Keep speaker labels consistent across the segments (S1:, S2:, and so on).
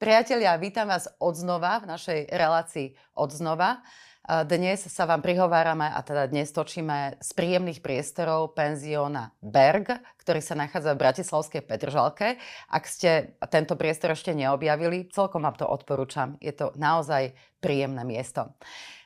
S1: Priatelia, vítam vás odznova v našej relácii odznova. Dnes sa vám prihovárame a teda dnes točíme z príjemných priestorov penzióna Berg, ktorý sa nachádza v Bratislavskej Petržalke. Ak ste tento priestor ešte neobjavili, celkom vám to odporúčam. Je to naozaj príjemné miesto.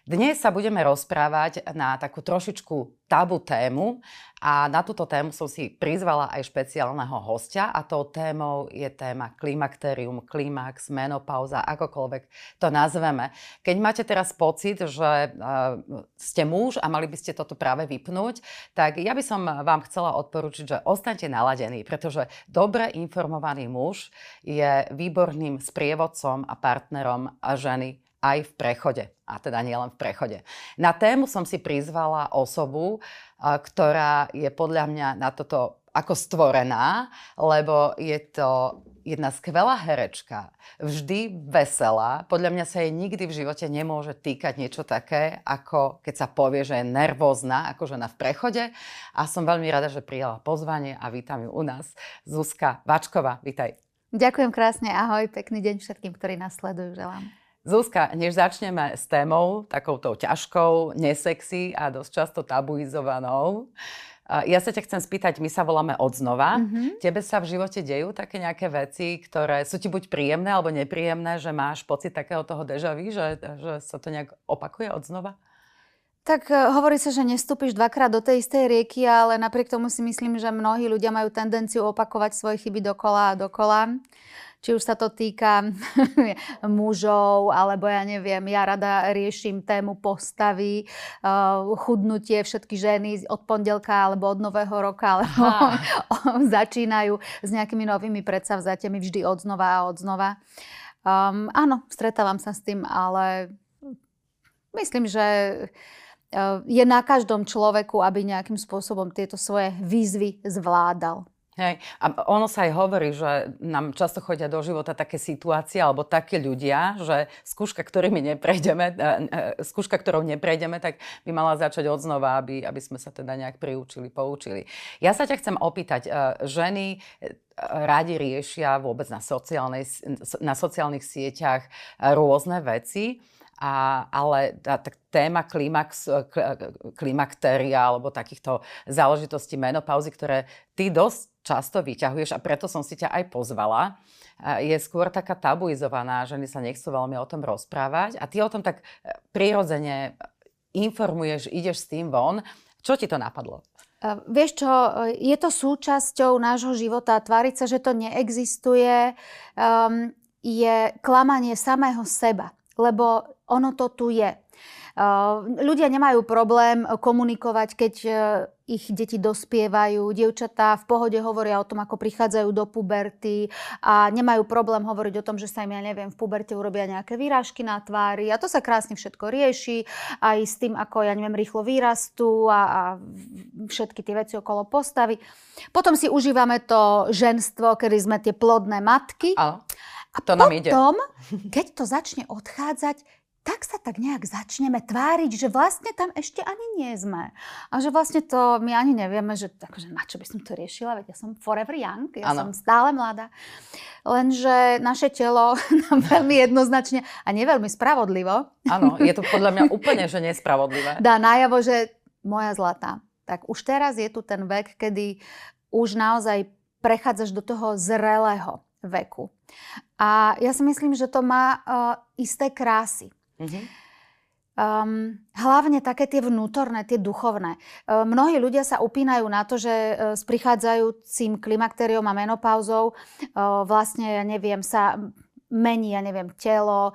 S1: Dnes sa budeme rozprávať na takú trošičku tabu tému a na túto tému som si prizvala aj špeciálneho hostia a tou témou je téma klimakterium, klimax, menopauza, akokoľvek to nazveme. Keď máte teraz pocit, že uh, ste muž a mali by ste toto práve vypnúť, tak ja by som vám chcela odporučiť, že ostaňte naladení, pretože dobre informovaný muž je výborným sprievodcom a partnerom ženy aj v prechode. A teda nielen v prechode. Na tému som si prizvala osobu, ktorá je podľa mňa na toto ako stvorená, lebo je to jedna skvelá herečka, vždy veselá. Podľa mňa sa jej nikdy v živote nemôže týkať niečo také, ako keď sa povie, že je nervózna, ako žena v prechode. A som veľmi rada, že prijala pozvanie a vítam ju u nás. Zuzka Vačková, vítaj.
S2: Ďakujem krásne, ahoj, pekný deň všetkým, ktorí nás sledujú, želám.
S1: Zuzka, než začneme s témou, takouto ťažkou, nesexy a dosť často tabuizovanou, ja sa ťa chcem spýtať, my sa voláme odznova. Mm-hmm. Tebe sa v živote dejú také nejaké veci, ktoré sú ti buď príjemné alebo nepríjemné, že máš pocit takého toho deja vu, že, že sa to nejak opakuje odznova?
S2: Tak e, hovorí sa, že nestúpiš dvakrát do tej istej rieky, ale napriek tomu si myslím, že mnohí ľudia majú tendenciu opakovať svoje chyby dokola a dokola či už sa to týka mužov, alebo ja neviem, ja rada riešim tému postavy, uh, chudnutie, všetky ženy od pondelka alebo od nového roka, alebo začínajú s nejakými novými predsavzatiami vždy odznova a odznova. Um, áno, stretávam sa s tým, ale myslím, že uh, je na každom človeku, aby nejakým spôsobom tieto svoje výzvy zvládal.
S1: Hej. A ono sa aj hovorí, že nám často chodia do života také situácie alebo také ľudia, že skúška, ktorými neprejdeme, e, e, skúška, ktorou neprejdeme, tak by mala začať od znova, aby, aby sme sa teda nejak priučili, poučili. Ja sa ťa chcem opýtať, e, ženy radi riešia vôbec na, na sociálnych sieťach rôzne veci. A, ale tá, tá téma klimax, klimakteria alebo takýchto záležitostí menopauzy, ktoré ty dosť často vyťahuješ a preto som si ťa aj pozvala, je skôr taká tabuizovaná, ženy sa nechcú veľmi o tom rozprávať a ty o tom tak e, prirodzene informuješ, ideš s tým von. Čo ti to napadlo?
S2: Uh, vieš čo, je to súčasťou nášho života. Tváriť sa, že to neexistuje, um, je klamanie samého seba. Lebo ono to tu je. Ľudia nemajú problém komunikovať, keď e, ich deti dospievajú. Dievčatá v pohode hovoria o tom, ako prichádzajú do puberty a nemajú problém hovoriť o tom, že sa im, ja neviem, v puberte urobia nejaké výrážky na tvári a to sa krásne všetko rieši aj s tým, ako, ja neviem, rýchlo vyrastú a, a všetky tie veci okolo postavy. Potom si užívame to ženstvo, kedy sme tie plodné matky.
S1: A to nám
S2: potom, ide. keď to začne odchádzať, tak sa tak nejak začneme tváriť, že vlastne tam ešte ani nie sme. A že vlastne to my ani nevieme, že akože na čo by som to riešila, veď ja som forever young, ja ano. som stále mladá. Lenže naše telo nám veľmi jednoznačne a neveľmi spravodlivo.
S1: Áno, je to podľa mňa úplne, že nespravodlivé.
S2: Dá najavo, že moja zlatá, tak už teraz je tu ten vek, kedy už naozaj prechádzaš do toho zrelého veku. A ja si myslím, že to má uh, isté krásy. Mm-hmm. Um, hlavne také tie vnútorné, tie duchovné. Um, mnohí ľudia sa upínajú na to, že uh, s prichádzajúcim klimakteriom a menopauzou uh, vlastne, ja neviem, sa mení, ja neviem, telo,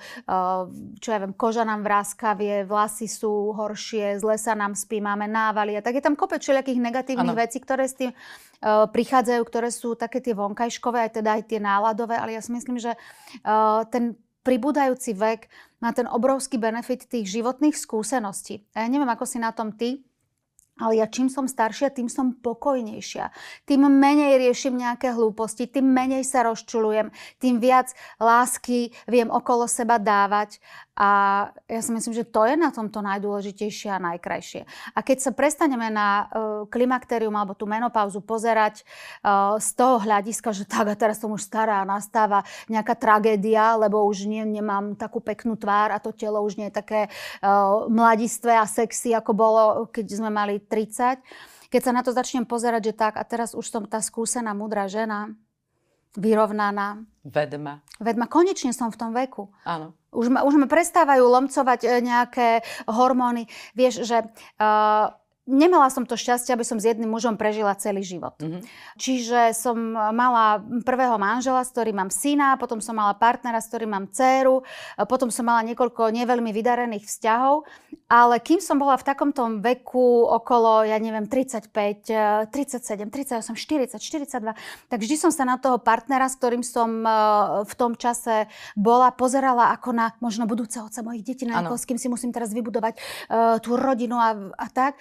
S2: čo ja viem, koža nám vráskavie, vlasy sú horšie, zle sa nám spí, máme návaly a tak je tam kopec všelijakých negatívnych ano. vecí, ktoré s tým uh, prichádzajú, ktoré sú také tie vonkajškové, aj teda aj tie náladové, ale ja si myslím, že uh, ten pribúdajúci vek má ten obrovský benefit tých životných skúseností. A ja neviem, ako si na tom ty, ale ja čím som staršia, tým som pokojnejšia. Tým menej riešim nejaké hlúposti, tým menej sa rozčulujem, tým viac lásky viem okolo seba dávať A ja si myslím, že to je na tomto najdôležitejšie a najkrajšie. A keď sa prestaneme na uh, klimakterium alebo tú menopauzu pozerať uh, z toho hľadiska, že tak a teraz som už stará a nastáva nejaká tragédia, lebo už nie, nemám takú peknú tvár a to telo už nie je také uh, mladistvé a sexy, ako bolo, keď sme mali 30. Keď sa na to začnem pozerať, že tak a teraz už som tá skúsená, mudrá žena, vyrovnaná.
S1: Vedma.
S2: Vedma, konečne som v tom veku.
S1: Áno.
S2: Už ma, už ma prestávajú lomcovať e, nejaké hormóny. Vieš, že uh, nemala som to šťastie, aby som s jedným mužom prežila celý život. Mm-hmm. Čiže som mala prvého manžela, s ktorým mám syna, potom som mala partnera, s ktorým mám dceru, potom som mala niekoľko neveľmi vydarených vzťahov, ale kým som bola v takomto veku okolo, ja neviem, 35, 37, 38, 40, 42, tak vždy som sa na toho partnera, s ktorým som eh, v tom čase bola, pozerala ako na možno budúceho otca mojich detí, na s kým si musím teraz vybudovať uh, tú rodinu a, a tak.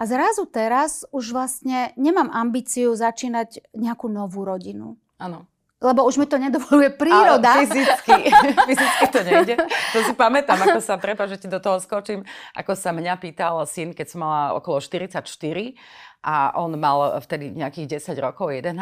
S2: A zrazu teraz už vlastne nemám ambíciu začínať nejakú novú rodinu.
S1: Áno.
S2: Lebo už mi to nedovoluje príroda.
S1: Ale fyzicky, fyzicky to nejde. To si pamätám, ako sa, prepáč, že ti do toho skočím, ako sa mňa pýtal syn, keď som mala okolo 44 a on mal vtedy nejakých 10 rokov, 11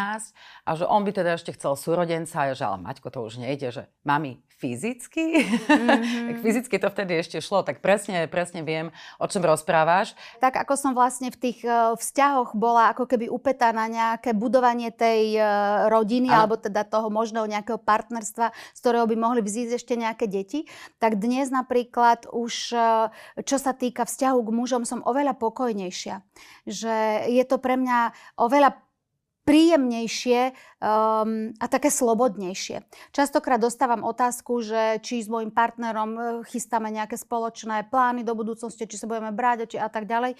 S1: a že on by teda ešte chcel súrodenca a že ale Maťko to už nejde, že mami fyzicky, mm-hmm. fyzicky to vtedy ešte šlo, tak presne, presne viem, o čom rozprávaš.
S2: Tak ako som vlastne v tých uh, vzťahoch bola ako keby upetá na nejaké budovanie tej uh, rodiny ano. alebo teda toho možného nejakého partnerstva, z ktorého by mohli vzísť ešte nejaké deti, tak dnes napríklad už, čo sa týka vzťahu k mužom, som oveľa pokojnejšia. Že je to pre mňa oveľa príjemnejšie um, a také slobodnejšie. Častokrát dostávam otázku, že či s môjim partnerom e, chystáme nejaké spoločné plány do budúcnosti, či sa budeme brať či a tak ďalej.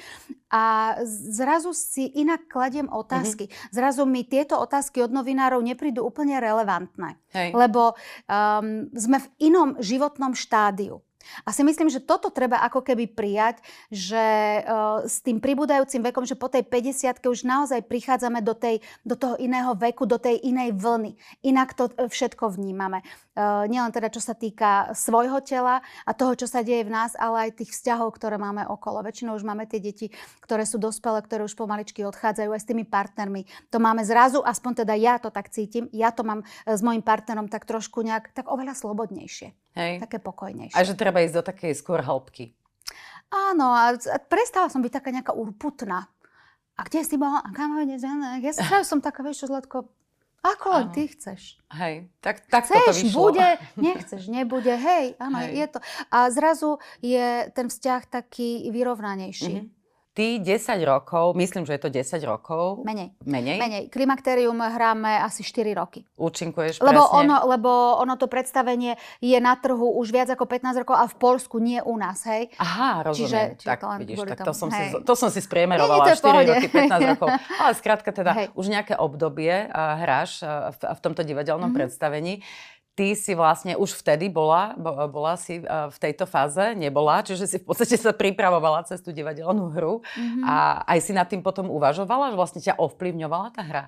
S2: A zrazu si inak kladiem otázky. Mm-hmm. Zrazu mi tieto otázky od novinárov neprídu úplne relevantné. Hej. Lebo um, sme v inom životnom štádiu. A si myslím, že toto treba ako keby prijať, že uh, s tým pribúdajúcim vekom, že po tej 50 už naozaj prichádzame do, tej, do toho iného veku, do tej inej vlny. Inak to e, všetko vnímame. Uh, nielen teda, čo sa týka svojho tela a toho, čo sa deje v nás, ale aj tých vzťahov, ktoré máme okolo. Väčšinou už máme tie deti, ktoré sú dospelé, ktoré už pomaličky odchádzajú aj s tými partnermi. To máme zrazu, aspoň teda ja to tak cítim, ja to mám s mojim partnerom tak trošku nejak, tak oveľa slobodnejšie. Hej. Také pokojnejšie.
S1: A že treba ísť do takej skôr hĺbky.
S2: Áno, a prestala som byť taká nejaká urputná. A kde si bola? A kam Ja sa som taká, vieš čo, Zlatko, ako len ty chceš.
S1: Hej, tak, tak
S2: Chceš,
S1: to vyšlo.
S2: bude, nechceš, nebude, hej, áno, hej. je to. A zrazu je ten vzťah taký vyrovnanejší. Mm-hmm
S1: ty 10 rokov, myslím, že je to 10 rokov.
S2: Menej.
S1: Menej?
S2: Menej. Klimakterium hráme asi 4 roky.
S1: Účinkuješ
S2: lebo
S1: presne?
S2: Ono, lebo ono to predstavenie je na trhu už viac ako 15 rokov a v Polsku nie u nás, hej?
S1: Aha, rozumiem. Čiže, tak, to vidíš, tak to som, si, to som si spriemerovala, nie, 4 roky, 15 rokov. Ale skrátka teda, hej. už nejaké obdobie uh, hráš uh, v, v tomto divadelnom mm-hmm. predstavení ty si vlastne už vtedy bola, bola si v tejto fáze, nebola, čiže si v podstate sa pripravovala cez tú divadelnú hru mm-hmm. a aj si nad tým potom uvažovala, že vlastne ťa ovplyvňovala tá hra?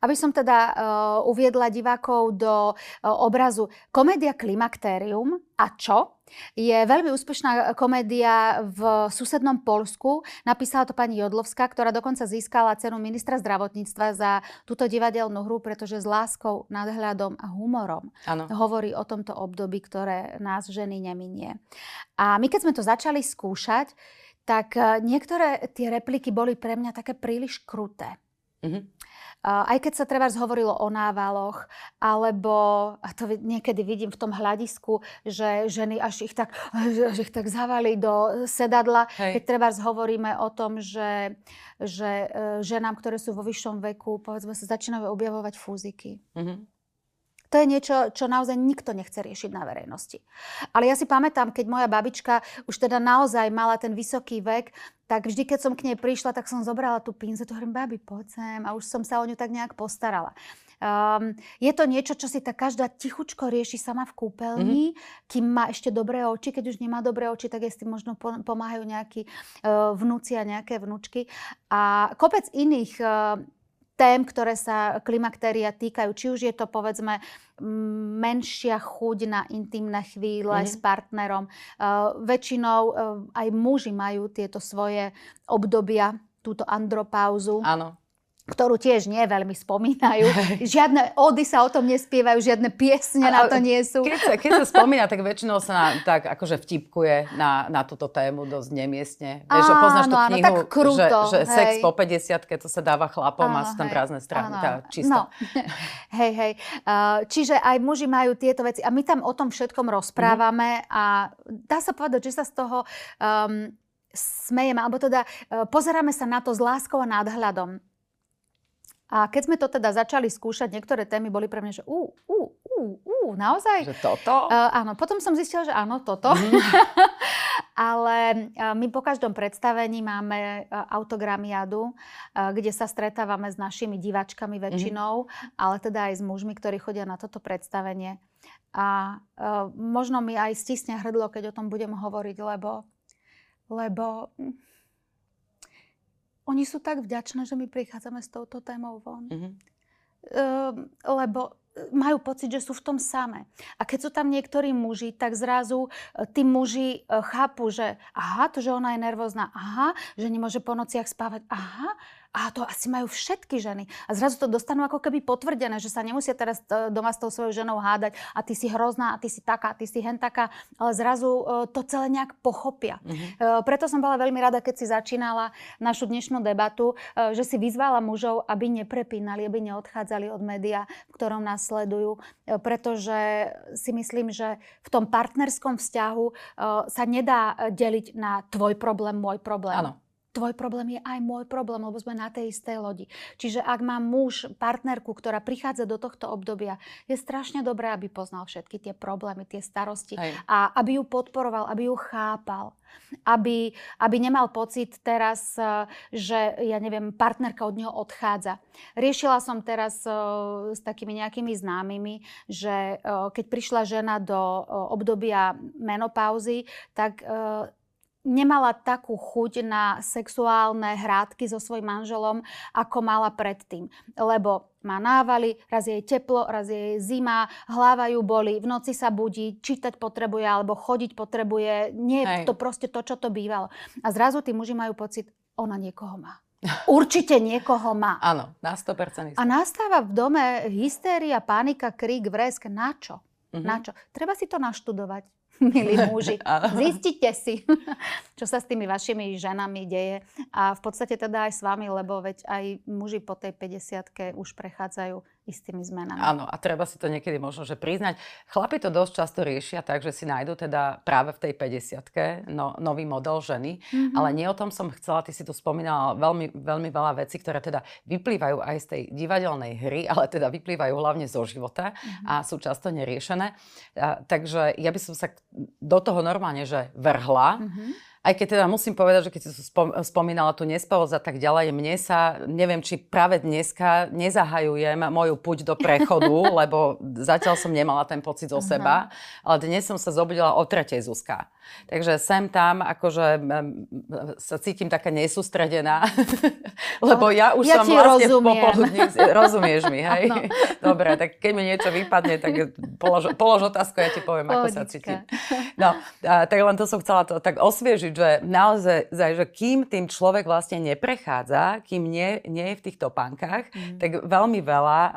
S2: Aby som teda uh, uviedla divákov do uh, obrazu Komédia Klimakterium a čo? Je veľmi úspešná komédia v susednom Polsku. Napísala to pani Jodlovská, ktorá dokonca získala cenu ministra zdravotníctva za túto divadelnú hru, pretože s láskou, nadhľadom a humorom ano. hovorí o tomto období, ktoré nás ženy neminie. A my keď sme to začali skúšať, tak e, niektoré tie repliky boli pre mňa také príliš kruté. Mm-hmm. Aj keď sa treba hovorilo o návaloch, alebo, a to niekedy vidím v tom hľadisku, že ženy až ich tak, že ich tak zavali do sedadla, Hej. keď treba hovoríme o tom, že, že e, ženám, ktoré sú vo vyššom veku, povedzme sa, začínajú objavovať fúziky. Mm-hmm. To je niečo, čo naozaj nikto nechce riešiť na verejnosti. Ale ja si pamätám, keď moja babička už teda naozaj mala ten vysoký vek, tak vždy, keď som k nej prišla, tak som zobrala tú pinzetu, hovorím, babi, poď sem. A už som sa o ňu tak nejak postarala. Um, je to niečo, čo si tá každá tichučko rieši sama v kúpeľni, mm-hmm. kým má ešte dobré oči. Keď už nemá dobré oči, tak jej s tým možno pomáhajú nejakí uh, vnúci a nejaké vnúčky. A kopec iných uh, tém, ktoré sa klimaktéria týkajú. Či už je to povedzme menšia chuť na intimné chvíle mm-hmm. s partnerom. Uh, väčšinou uh, aj muži majú tieto svoje obdobia, túto andropauzu.
S1: Áno
S2: ktorú tiež nie veľmi spomínajú. Žiadne ódy sa o tom nespievajú, žiadne piesne na to nie sú.
S1: Keď sa, keď sa spomína, tak väčšinou sa na, tak akože vtipkuje na, na túto tému dosť nemiestne. Vieš,
S2: áno,
S1: poznáš tú
S2: knihu, áno, tak kruto,
S1: že, že sex po 50 to sa dáva chlapom áno, a sú tam hej, prázdne strany. Tá, čisto. No.
S2: hej, hej. Čiže aj muži majú tieto veci a my tam o tom všetkom rozprávame mm-hmm. a dá sa povedať, že sa z toho um, smejeme, alebo teda uh, pozeráme sa na to s láskou a nadhľadom. A keď sme to teda začali skúšať, niektoré témy boli pre mňa, že ú, ú, ú, ú, naozaj?
S1: Že toto?
S2: Uh, áno, potom som zistila, že áno, toto. Mm. Ale uh, my po každom predstavení máme uh, autogramiadu, uh, kde sa stretávame s našimi diváčkami väčšinou, mm. ale teda aj s mužmi, ktorí chodia na toto predstavenie. A uh, možno mi aj stisne hrdlo, keď o tom budem hovoriť, lebo, lebo oni sú tak vďačné, že my prichádzame s touto témou von. Mm-hmm. Uh, lebo majú pocit, že sú v tom samé. A keď sú tam niektorí muži, tak zrazu e, tí muži e, chápu, že aha, to, že ona je nervózna, aha, že nemôže po nociach spávať, aha, a to asi majú všetky ženy. A zrazu to dostanú ako keby potvrdené, že sa nemusia teraz e, doma s tou svojou ženou hádať a ty si hrozná a ty si taká, a ty si hen taká, ale zrazu e, to celé nejak pochopia. Mm-hmm. Preto som bola veľmi rada, keď si začínala našu dnešnú debatu, že si vyzvala mužov, aby neprepínali, aby neodchádzali od média, v ktorom nás sledujú, pretože si myslím, že v tom partnerskom vzťahu sa nedá deliť na tvoj problém, môj problém.
S1: Áno
S2: tvoj problém je aj môj problém, lebo sme na tej istej lodi. Čiže ak má muž partnerku, ktorá prichádza do tohto obdobia, je strašne dobré, aby poznal všetky tie problémy, tie starosti Hej. a aby ju podporoval, aby ju chápal. Aby, aby nemal pocit teraz, eh, že ja neviem, partnerka od neho odchádza. Riešila som teraz uh, s takými nejakými známymi, že uh, keď prišla žena do obdobia menopauzy, tak nemala takú chuť na sexuálne hrádky so svojím manželom, ako mala predtým. Lebo má návaly, raz je teplo, raz je zima, hlava ju boli, v noci sa budí, čítať potrebuje alebo chodiť potrebuje. Nie je to proste to, čo to bývalo. A zrazu tí muži majú pocit, ona niekoho má. Určite niekoho má.
S1: Áno, na 100%.
S2: A nastáva v dome hystéria, panika, krík, vresk. Na čo? Mm-hmm. Na čo? Treba si to naštudovať milí muži. Zistite si, čo sa s tými vašimi ženami deje. A v podstate teda aj s vami, lebo veď aj muži po tej 50 už prechádzajú istými zmenami.
S1: Áno, a treba si to niekedy možno že priznať. Chlapi to dosť často riešia tak, že si nájdú teda práve v tej 50 no, nový model ženy, mm-hmm. ale nie o tom som chcela, ty si tu spomínala veľmi, veľmi veľa vecí, ktoré teda vyplývajú aj z tej divadelnej hry, ale teda vyplývajú hlavne zo života mm-hmm. a sú často neriešené. A, takže ja by som sa do toho normálne, že vrhla. Mm-hmm aj keď teda musím povedať, že keď si spomínala tu nespavosť a tak ďalej, mne sa, neviem, či práve dneska nezahajujem moju puť do prechodu, lebo zatiaľ som nemala ten pocit zo seba, ale dnes som sa zobudila o tretej Zuzka. Takže sem tam akože sa cítim taká nesústredená, lebo ja už
S2: ja
S1: som vlastne
S2: rozumiem.
S1: popoludní, rozumieš mi, hej? Ano. Dobre, tak keď mi niečo vypadne, tak polož, polož otázku, ja ti poviem, Pohodička. ako sa cítim. No, a, tak len to som chcela to tak osviežiť, že naozaj, že kým tým človek vlastne neprechádza, kým nie, nie je v týchto pánkach, mm. tak veľmi veľa e,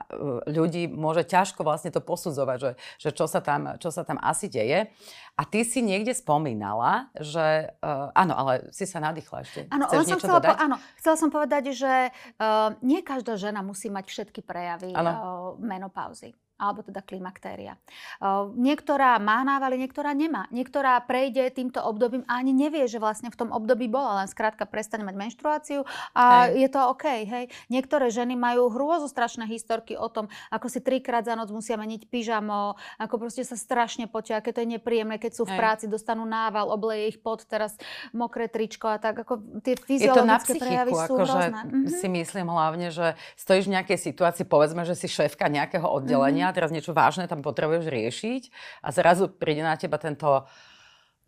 S1: ľudí môže ťažko vlastne to posudzovať, že, že čo, sa tam, čo sa tam asi deje. A ty si niekde spomínala, že... Uh, áno, ale si sa nadýchla ešte.
S2: Áno, som chcela, po, áno, chcela som povedať, že uh, nie každá žena musí mať všetky prejavy uh, menopauzy alebo teda klimaktéria. Niektorá má návaly, niektorá nemá. Niektorá prejde týmto obdobím a ani nevie, že vlastne v tom období bola, len skrátka prestane mať menštruáciu a hej. je to OK. Hej. Niektoré ženy majú strašné historky o tom, ako si trikrát za noc musia meniť pyžamo, ako proste sa strašne potia, aké to je nepríjemné, keď sú v hej. práci, dostanú nával, obleje ich pod, teraz mokré tričko a tak. Ako tie fyziologické prejavy sú
S1: ako
S2: hrozné.
S1: Mm-hmm. si myslím hlavne, že stojíš v nejakej situácii, povedzme, že si šéfka nejakého oddelenia, mm-hmm teraz niečo vážne tam potrebuješ riešiť a zrazu príde na teba tento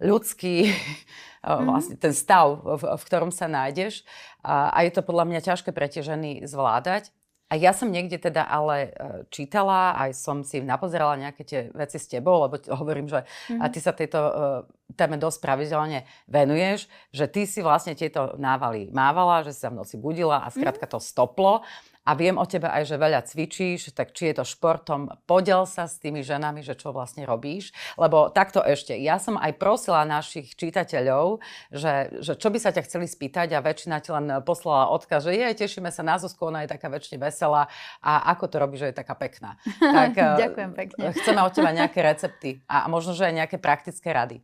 S1: ľudský mm-hmm. vlastne ten stav, v, v ktorom sa nájdeš. A, a je to podľa mňa ťažké pre tie ženy zvládať. A ja som niekde teda ale e, čítala, aj som si napozerala nejaké tie veci s tebou, lebo hovorím, že mm-hmm. a ty sa tejto uh, téme dosť pravidelne venuješ, že ty si vlastne tieto návaly mávala, že si sa v noci budila a skrátka mm-hmm. to stoplo a viem o tebe aj, že veľa cvičíš, tak či je to športom, podel sa s tými ženami, že čo vlastne robíš. Lebo takto ešte, ja som aj prosila našich čitateľov, že, že čo by sa ťa chceli spýtať a väčšina ti len poslala odkaz, že je, tešíme sa na Zuzku, ona je taká väčšine veselá a ako to robí, že je taká pekná. Tak,
S2: Ďakujem pekne.
S1: Chceme od teba nejaké recepty a možno, že aj nejaké praktické rady.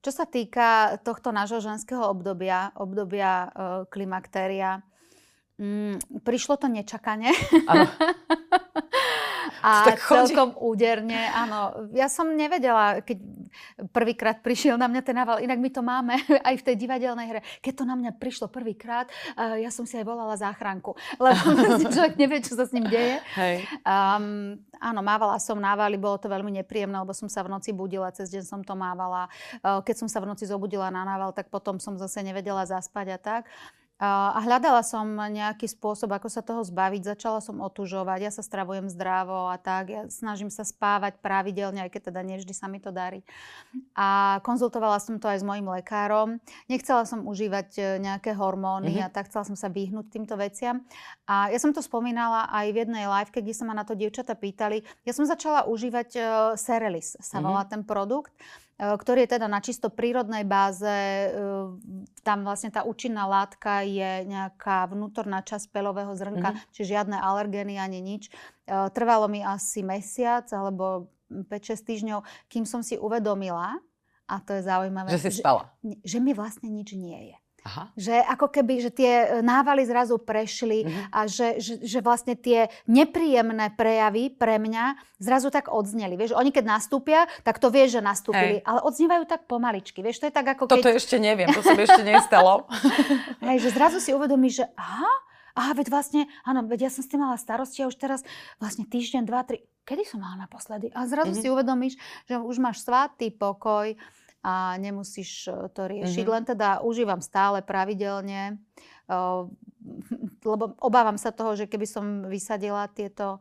S2: Čo sa týka tohto nášho ženského obdobia, obdobia uh, klimaktéria, Mm, prišlo to nečakane. a celkom úderne, áno. Ja som nevedela, keď prvýkrát prišiel na mňa ten nával, inak my to máme aj v tej divadelnej hre. Keď to na mňa prišlo prvýkrát, ja som si aj volala záchranku, lebo človek nevie, čo sa s ním deje. Hej. Um, áno, mávala som návaly, bolo to veľmi nepríjemné, lebo som sa v noci budila, cez deň som to mávala. Keď som sa v noci zobudila na nával, tak potom som zase nevedela zaspať a tak. A hľadala som nejaký spôsob, ako sa toho zbaviť. Začala som otužovať, ja sa stravujem zdravo a tak. Ja snažím sa spávať pravidelne, aj keď teda nevždy sa mi to darí. A konzultovala som to aj s mojim lekárom. Nechcela som užívať e, nejaké hormóny mm-hmm. a tak chcela som sa vyhnúť týmto veciam. A ja som to spomínala aj v jednej live, keď sa ma na to dievčata pýtali. Ja som začala užívať uh, Serelis, sa volá mm-hmm. ten produkt. E, ktorý je teda na čisto prírodnej báze. E, tam vlastne tá účinná látka je nejaká vnútorná časť pelového zrnka, mm-hmm. čiže žiadne alergény ani nič. E, trvalo mi asi mesiac alebo 5-6 týždňov, kým som si uvedomila, a to je zaujímavé,
S1: že si spala.
S2: Že, že mi vlastne nič nie je. Aha. Že ako keby, že tie e, návaly zrazu prešli uh-huh. a že, že, že vlastne tie nepríjemné prejavy pre mňa zrazu tak odzneli. Vieš, oni keď nastúpia, tak to vieš, že nastúpili, Hej. ale odznievajú tak pomaličky. Vieš, to je tak ako
S1: keď... Toto ešte neviem, to sa mi ešte nestalo.
S2: Hej, že zrazu si uvedomíš, že aha, aha, veď vlastne, áno, veď ja som s tým mala starosti a už teraz vlastne týždeň, dva, tri, kedy som mala naposledy? A zrazu uh-huh. si uvedomíš, že už máš svatý pokoj, a nemusíš e, to riešiť. Mm-hmm. Len teda užívam stále pravidelne, uh, lebo obávam sa toho, že keby som vysadila tieto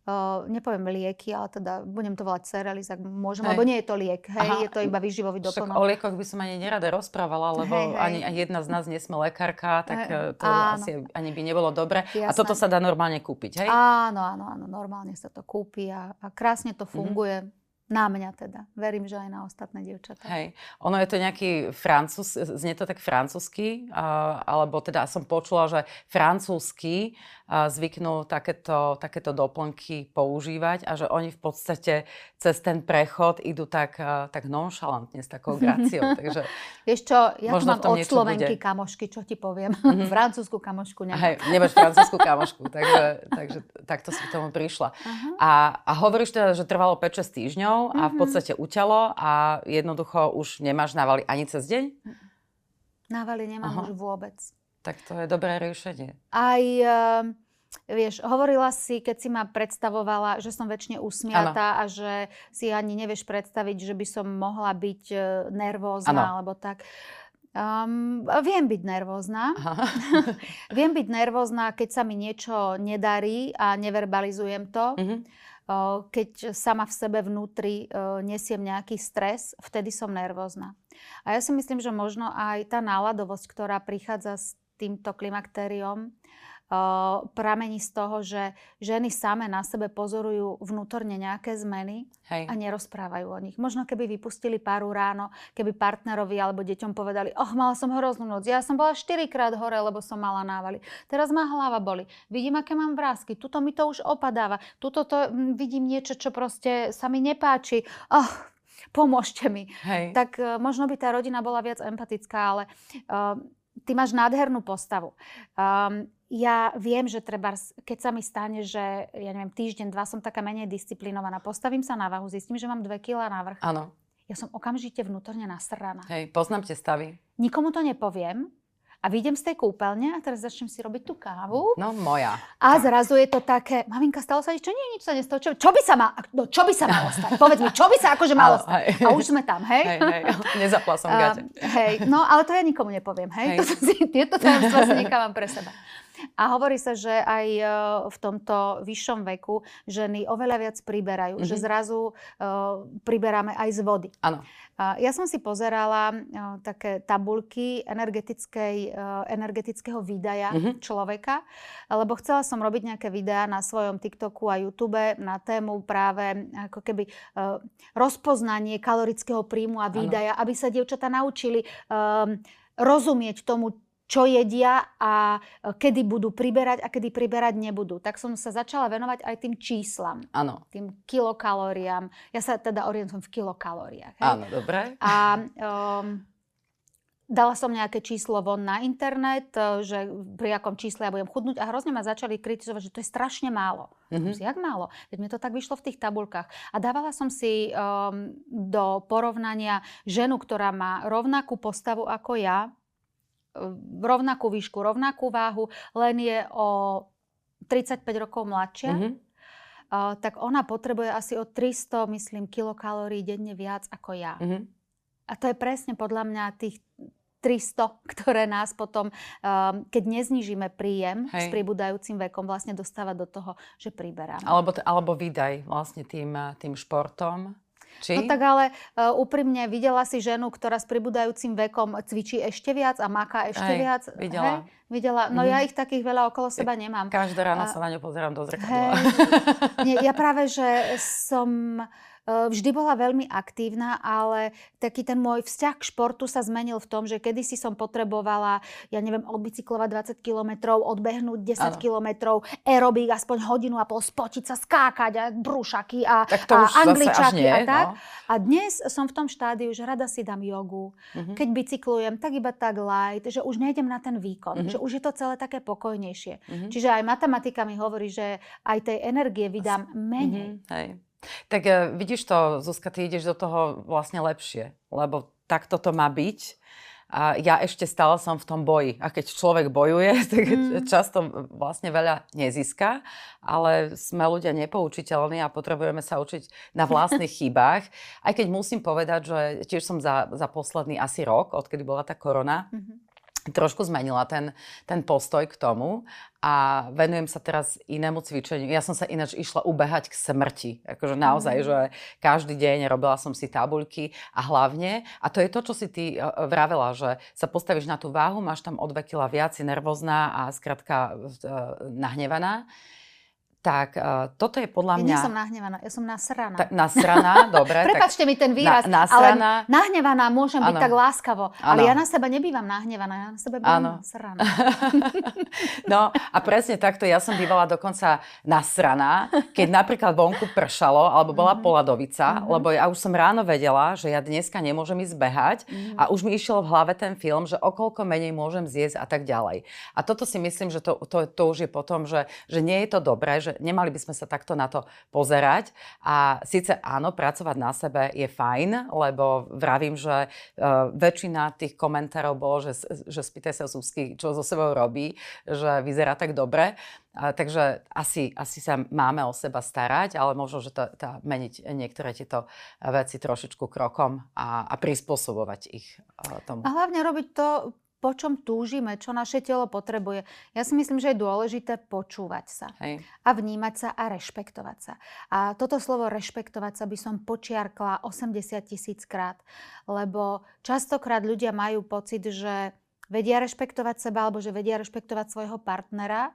S2: Uh, nepoviem lieky, ale teda budem to volať Cerelis, ak môžem, hej. lebo nie je to liek, hej, Aha, je to iba výživový doplnok.
S1: o liekoch by som ani nerada rozprávala, lebo hej, hej. ani jedna z nás nesme lekárka, tak hej, to áno. asi ani by nebolo dobre. Jasné. A toto sa dá normálne kúpiť, hej?
S2: Áno, áno, áno, normálne sa to kúpi a, a krásne to mhm. funguje. Mm-hmm. Na mňa teda. Verím, že aj na ostatné dievčatá.
S1: Hej. Ono je to nejaký francúz, znie to tak francúzsky, alebo teda som počula, že francúzsky zvyknú takéto, takéto doplnky používať a že oni v podstate cez ten prechod idú tak, tak nonšalantne s takou gráciou. Takže
S2: Vieš čo, ja možno mám od Slovenky bude. kamošky, čo ti poviem. Mm-hmm. Francúzsku kamošku nemám.
S1: Hej, nemáš francúzsku kamošku, takže, takže takto si k tomu prišla. Uh-huh. A, a hovoríš teda, že trvalo 5-6 týždňov a v mhm. podstate uťalo a jednoducho už nemáš návaly ani cez deň?
S2: Návaly nemám Aha. už vôbec.
S1: Tak to je dobré riešenie.
S2: Aj, uh, vieš, hovorila si, keď si ma predstavovala, že som väčšine usmiatá ano. a že si ani nevieš predstaviť, že by som mohla byť uh, nervózna ano. alebo tak. Um, viem byť nervózna. viem byť nervózna, keď sa mi niečo nedarí a neverbalizujem to. Mm-hmm. Keď sama v sebe vnútri nesiem nejaký stres, vtedy som nervózna. A ja si myslím, že možno aj tá náladovosť, ktorá prichádza s týmto klimaktériom pramení z toho, že ženy same na sebe pozorujú vnútorne nejaké zmeny Hej. a nerozprávajú o nich. Možno keby vypustili páru ráno, keby partnerovi alebo deťom povedali, oh, mala som hroznú noc, ja som bola 4 krát hore, lebo som mala návaly. Teraz ma hlava boli. Vidím, aké mám vrázky. Tuto mi to už opadáva. Tuto to, vidím niečo, čo proste sa mi nepáči. Oh, pomôžte mi. Hej. Tak uh, možno by tá rodina bola viac empatická, ale uh, ty máš nádhernú postavu. Um, ja viem, že treba, keď sa mi stane, že ja neviem, týždeň, dva som taká menej disciplinovaná, postavím sa na váhu, zistím, že mám 2 kg navrh.
S1: Áno.
S2: Ja som okamžite vnútorne nasraná.
S1: Hej, poznám tie stavy.
S2: Nikomu to nepoviem, a vyjdem z tej kúpeľne a teraz začnem si robiť tú kávu.
S1: No moja.
S2: A zrazu je to také, maminka, stalo sa nič, čo nie, nič sa nestalo. Čo, čo by sa ma, no, čo by sa malo stať? Povedz mi, čo by sa akože malo stať? A už sme tam, hej?
S1: Hej, hej, nezapla som gate.
S2: Uh, hej, no ale to ja nikomu nepoviem, hej? hej. Toto si, tieto tajomstvá si nechávam pre seba. A hovorí sa, že aj uh, v tomto vyššom veku ženy oveľa viac priberajú, mm-hmm. že mhm. zrazu uh, priberáme aj z vody.
S1: Áno.
S2: Ja som si pozerala také tabulky energetického výdaja mm-hmm. človeka, lebo chcela som robiť nejaké videá na svojom TikToku a YouTube na tému práve ako keby rozpoznanie kalorického príjmu a výdaja, ano. aby sa dievčatá naučili um, rozumieť tomu, čo jedia a e, kedy budú priberať a kedy priberať nebudú. Tak som sa začala venovať aj tým číslam.
S1: Áno.
S2: Tým kilokalóriám. Ja sa teda orientujem v kilokalóriách.
S1: Áno, dobre.
S2: A um, dala som nejaké číslo von na internet, e, že pri akom čísle ja budem chudnúť a hrozne ma začali kritizovať, že to je strašne málo. Mm-hmm. Si, jak málo? Veď mi to tak vyšlo v tých tabulkách. A dávala som si um, do porovnania ženu, ktorá má rovnakú postavu ako ja, rovnakú výšku, rovnakú váhu, len je o 35 rokov mladšia, mm-hmm. uh, tak ona potrebuje asi o 300, myslím, kilokalórií denne viac ako ja. Mm-hmm. A to je presne podľa mňa tých 300, ktoré nás potom, keď neznižíme príjem Hej. s pribúdajúcim vekom, vlastne dostáva do toho, že priberáme.
S1: Alebo, alebo výdaj vlastne tým, tým športom. Či?
S2: No tak ale uh, úprimne, videla si ženu, ktorá s pribúdajúcim vekom cvičí ešte viac a maká ešte
S1: Hej,
S2: viac?
S1: Videla. Hej?
S2: Videla. No mm-hmm. ja ich takých veľa okolo seba nemám.
S1: Každé ráno a... sa na ňu pozerám do zrkadla. Hej,
S2: nie, ja práve, že som vždy bola veľmi aktívna, ale taký ten môj vzťah k športu sa zmenil v tom, že kedysi som potrebovala, ja neviem, odbicyklovať 20 kilometrov, odbehnúť 10 ano. kilometrov, aerobík aspoň hodinu a pol, spočiť sa, skákať a brúšaky a,
S1: tak to
S2: a
S1: angličaky nie,
S2: a tak. No. A dnes som v tom štádiu, že rada si dám jogu. Uh-huh. Keď bicyklujem, tak iba tak light, že už nejdem na ten výkon, uh-huh. že už je to celé také pokojnejšie. Uh-huh. Čiže aj matematika mi hovorí, že aj tej energie vydám menej.
S1: Uh-huh. Hej. Tak uh, vidíš to, Zuzka, ty ideš do toho vlastne lepšie, lebo takto to má byť. A ja ešte stále som v tom boji. A keď človek bojuje, tak mm. často vlastne veľa nezíska, ale sme ľudia nepoučiteľní a potrebujeme sa učiť na vlastných chybách. Aj keď musím povedať, že tiež som za, za posledný asi rok, odkedy bola tá korona, mm-hmm trošku zmenila ten, ten postoj k tomu a venujem sa teraz inému cvičeniu. Ja som sa ináč išla ubehať k smrti. Akože naozaj, mm. že každý deň robila som si tabuľky a hlavne, a to je to, čo si ty e, vravela, že sa postavíš na tú váhu, máš tam o 2 kg viac, si nervózna a skrátka e, nahnevaná tak uh, toto je podľa mňa...
S2: Ja som nahnevaná, ja som nasraná.
S1: Ta, nasraná, dobre.
S2: Prepačte mi ten výraz, na, nasraná. ale nahnevaná môžem ano. byť tak láskavo. Ano. Ale ja na seba nebývam nahnevaná, ja na seba bývam nasraná.
S1: no a presne takto, ja som bývala dokonca nasraná, keď napríklad vonku pršalo, alebo bola mm-hmm. poladovica, mm-hmm. lebo ja už som ráno vedela, že ja dneska nemôžem ísť behať mm-hmm. a už mi išiel v hlave ten film, že okolko menej môžem zjesť a tak ďalej. A toto si myslím, že to, to, to už je potom, že, že nie je to dobré, že že nemali by sme sa takto na to pozerať. A síce áno, pracovať na sebe je fajn, lebo vravím, že uh, väčšina tých komentárov bolo, že, že spýtaj sa Zuzky, čo so sebou robí, že vyzerá tak dobre. A, takže asi, asi sa máme o seba starať, ale možno, že to, to meniť niektoré tieto veci trošičku krokom a, a prispôsobovať ich uh, tomu.
S2: A hlavne robiť to po čom túžime, čo naše telo potrebuje. Ja si myslím, že je dôležité počúvať sa
S1: Hej.
S2: a vnímať sa a rešpektovať sa. A toto slovo rešpektovať sa by som počiarkla 80 tisíc krát, lebo častokrát ľudia majú pocit, že vedia rešpektovať seba alebo že vedia rešpektovať svojho partnera,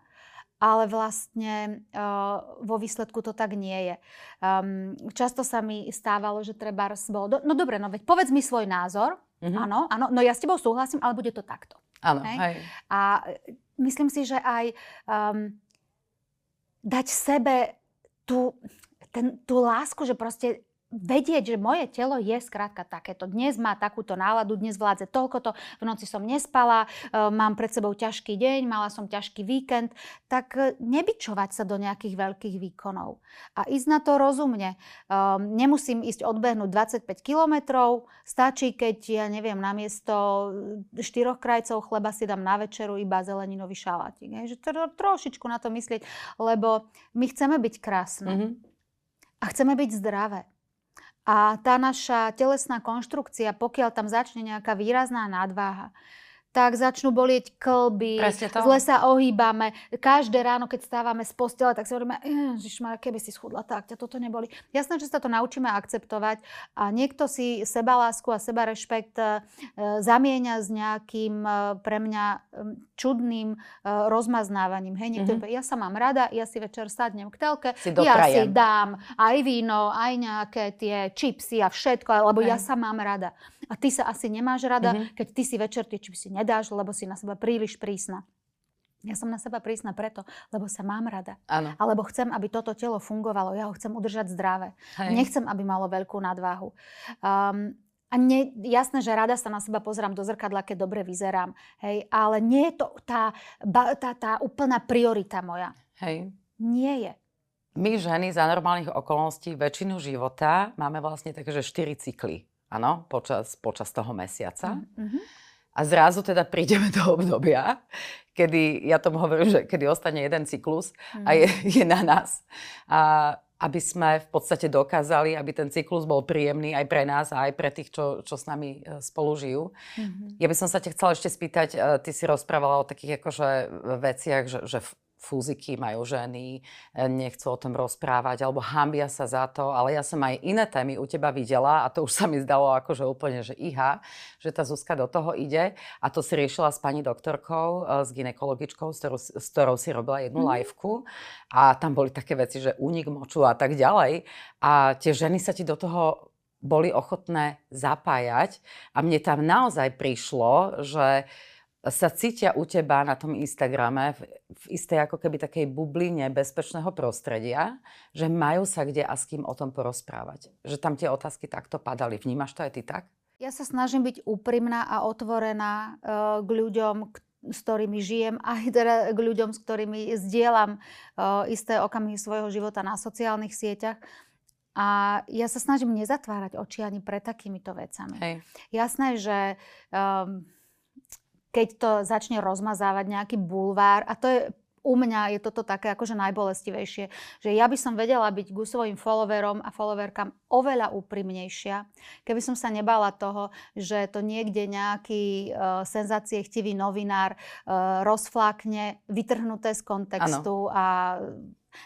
S2: ale vlastne uh, vo výsledku to tak nie je. Um, často sa mi stávalo, že treba bolo, do, no dobre, no veď povedz mi svoj názor, Mm-hmm. Áno, áno, no ja s tebou súhlasím, ale bude to takto.
S1: Áno, hej? hej.
S2: A myslím si, že aj um, dať sebe tú, ten, tú lásku, že proste vedieť, že moje telo je skrátka takéto. Dnes má takúto náladu, dnes vládze toľkoto, v noci som nespala, e, mám pred sebou ťažký deň, mala som ťažký víkend, tak e, nebyčovať sa do nejakých veľkých výkonov. A ísť na to rozumne. E, nemusím ísť odbehnúť 25 kilometrov, stačí, keď, ja neviem, namiesto štyroch krajcov chleba si dám na večeru iba zeleninový šalátik. Že trošičku na to myslieť, lebo my chceme byť krásne. Mm-hmm. A chceme byť zdravé. A tá naša telesná konštrukcia, pokiaľ tam začne nejaká výrazná nadváha, tak začnú bolieť klby, zle sa ohýbame. Každé ráno, keď stávame z postele, tak si hovoríme, ježišmar, keby si schudla, tak ťa toto neboli. Jasné, že sa to naučíme akceptovať a niekto si sebalásku a sebarešpekt e, zamieňa s nejakým e, pre mňa čudným e, rozmaznávaním. Hej, niekto mm-hmm. ja sa mám rada, ja si večer sadnem k telke,
S1: si
S2: ja si dám aj víno, aj nejaké tie čipsy a všetko, lebo okay. ja sa mám rada. A ty sa asi nemáš rada, mm-hmm. keď ty si večer tie čipsy nedáš, lebo si na seba príliš prísna. Ja som na seba prísna preto, lebo sa mám rada.
S1: Ano.
S2: Alebo chcem, aby toto telo fungovalo. Ja ho chcem udržať zdravé. Hej. Nechcem, aby malo veľkú nadváhu. Um, a nie, jasné, že rada sa na seba pozerám do zrkadla, keď dobre vyzerám. Hej, ale nie je to tá, tá, tá úplná priorita moja.
S1: Hej.
S2: Nie je.
S1: My ženy za normálnych okolností väčšinu života máme vlastne také, že 4 cykly áno, počas, počas toho mesiaca. Mm-hmm. A zrazu teda prídeme do obdobia, kedy, ja tomu hovorím, že kedy ostane jeden cyklus mm-hmm. a je, je na nás. A, aby sme v podstate dokázali, aby ten cyklus bol príjemný aj pre nás a aj pre tých, čo, čo s nami e, spolu žijú. Mm-hmm. Ja by som sa ťa chcela ešte spýtať, e, ty si rozprávala o takých akože veciach, že, že fúziky majú ženy, e, nechcú o tom rozprávať, alebo hambia sa za to, ale ja som aj iné témy u teba videla a to už sa mi zdalo akože úplne, že iha, že tá Zuzka do toho ide. A to si riešila s pani doktorkou, e, s ginekologičkou, s ktorou, s ktorou si robila jednu mm. liveku. A tam boli také veci, že únik moču a tak ďalej. A tie ženy sa ti do toho boli ochotné zapájať. A mne tam naozaj prišlo, že sa cítia u teba na tom Instagrame v, v istej ako keby takej bubline bezpečného prostredia, že majú sa kde a s kým o tom porozprávať. Že tam tie otázky takto padali. Vnímaš to aj ty tak?
S2: Ja sa snažím byť úprimná a otvorená uh, k ľuďom, s ktorými žijem, aj teda k ľuďom, s ktorými zdieľam uh, isté okamihy svojho života na sociálnych sieťach. A ja sa snažím nezatvárať oči ani pred takýmito vecami.
S1: Hej.
S2: Jasné, že um, keď to začne rozmazávať nejaký bulvár. A to je u mňa je toto také akože najbolestivejšie, že ja by som vedela byť ku svojim followerom a followerkám oveľa úprimnejšia, keby som sa nebala toho, že to niekde nejaký uh, senzácie chtivý novinár uh, rozflákne, vytrhnuté z kontextu ano. a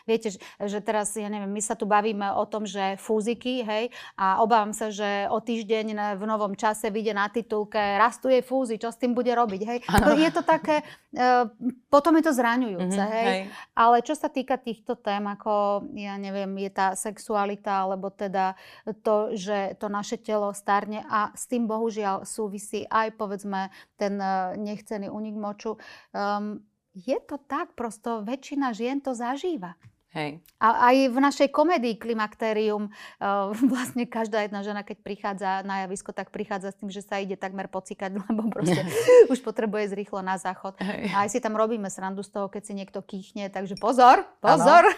S2: Viete, že teraz, ja neviem, my sa tu bavíme o tom, že fúziky, hej, a obávam sa, že o týždeň v novom čase vyjde na titulke rastuje fúzy, čo s tým bude robiť, hej. No, je to také, uh, potom je to zraňujúce, mm-hmm, hej. hej. Ale čo sa týka týchto tém, ako, ja neviem, je tá sexualita, alebo teda to, že to naše telo starne a s tým bohužiaľ súvisí aj, povedzme, ten uh, nechcený unik moču. Um, je to tak, prosto väčšina žien to zažíva.
S1: Hej.
S2: A aj v našej komédii Klimakterium uh, vlastne každá jedna žena, keď prichádza na javisko, tak prichádza s tým, že sa ide takmer pocikať, lebo proste už potrebuje zrýchlo na záchod. Hej. A aj si tam robíme srandu z toho, keď si niekto kýchne, takže pozor, pozor.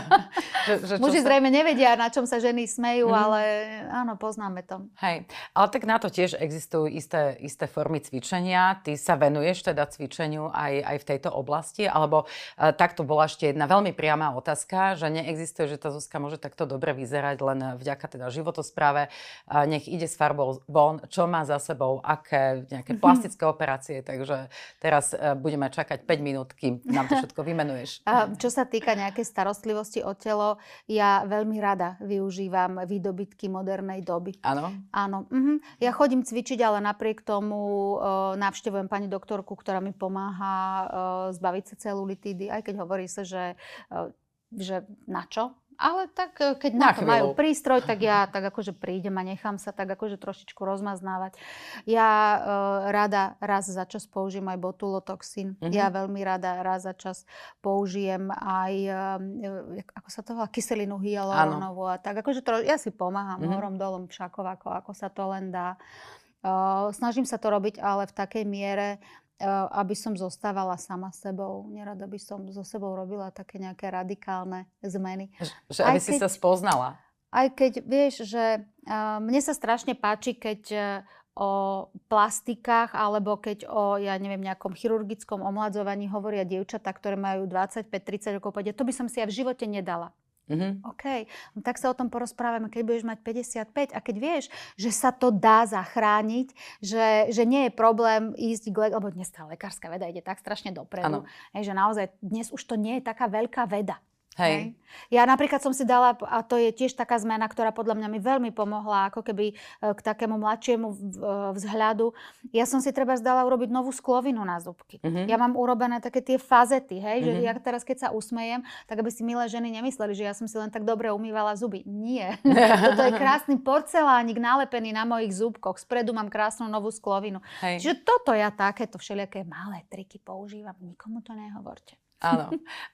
S2: že, že Muži sa... zrejme nevedia, na čom sa ženy smejú, mm. ale áno, poznáme to.
S1: Hej, ale tak na to tiež existujú isté, isté formy cvičenia. Ty sa venuješ teda cvičeniu aj, aj v tejto oblasti, alebo uh, takto bola ešte jedna veľmi priama otázka otázka, že neexistuje, že tá Zuzka môže takto dobre vyzerať len vďaka teda životospráve. Nech ide s farbou von, čo má za sebou, aké nejaké mhm. plastické operácie. Takže teraz e, budeme čakať 5 minút, kým nám to všetko vymenuješ.
S2: A čo sa týka nejakej starostlivosti o telo, ja veľmi rada využívam výdobytky modernej doby.
S1: Áno?
S2: Áno. Mhm. Ja chodím cvičiť, ale napriek tomu uh, navštevujem pani doktorku, ktorá mi pomáha uh, zbaviť sa celulitídy, aj keď hovorí sa, že uh, že na čo? Ale tak e, keď na, na to majú prístroj, tak ja tak akože prídem a nechám sa tak akože trošičku rozmaznávať. Ja uh, rada raz za čas použijem aj botulotoxín. Mm-hmm. Ja veľmi rada raz za čas použijem aj, uh, ako sa to volá, kyselinu hyaluronovú a tak. Akože tro, ja si pomáham mm-hmm. horom dolom všako, ako, ako sa to len dá. Uh, snažím sa to robiť, ale v takej miere, aby som zostávala sama sebou. Nerada by som so sebou robila také nejaké radikálne zmeny.
S1: Že aby keď, si sa spoznala.
S2: Aj keď vieš, že uh, mne sa strašne páči, keď uh, o plastikách alebo keď o, ja neviem, nejakom chirurgickom omladzovaní hovoria dievčatá, ktoré majú 25-30 rokov, povedia, to by som si ja v živote nedala. Mm-hmm. OK, no tak sa o tom porozprávame, keď budeš mať 55 a keď vieš, že sa to dá zachrániť, že, že nie je problém ísť k lebo dnes tá lekárska veda ide tak strašne dopredu, hej, že naozaj dnes už to nie je taká veľká veda. Hej. Hej. Ja napríklad som si dala, a to je tiež taká zmena, ktorá podľa mňa mi veľmi pomohla, ako keby e, k takému mladšiemu e, vzhľadu. Ja som si treba zdala urobiť novú sklovinu na zubky. Uh-huh. Ja mám urobené také tie fazety, hej, uh-huh. že mhm. ja teraz keď sa usmejem, tak aby si milé ženy nemysleli, že ja som si len tak dobre umývala zuby. Nie. Toto je krásny porcelánik nalepený na mojich zubkoch. Spredu mám krásnu novú sklovinu. Hej. Čiže toto ja takéto všelijaké malé triky používam. Nikomu to nehovorte.
S1: Áno,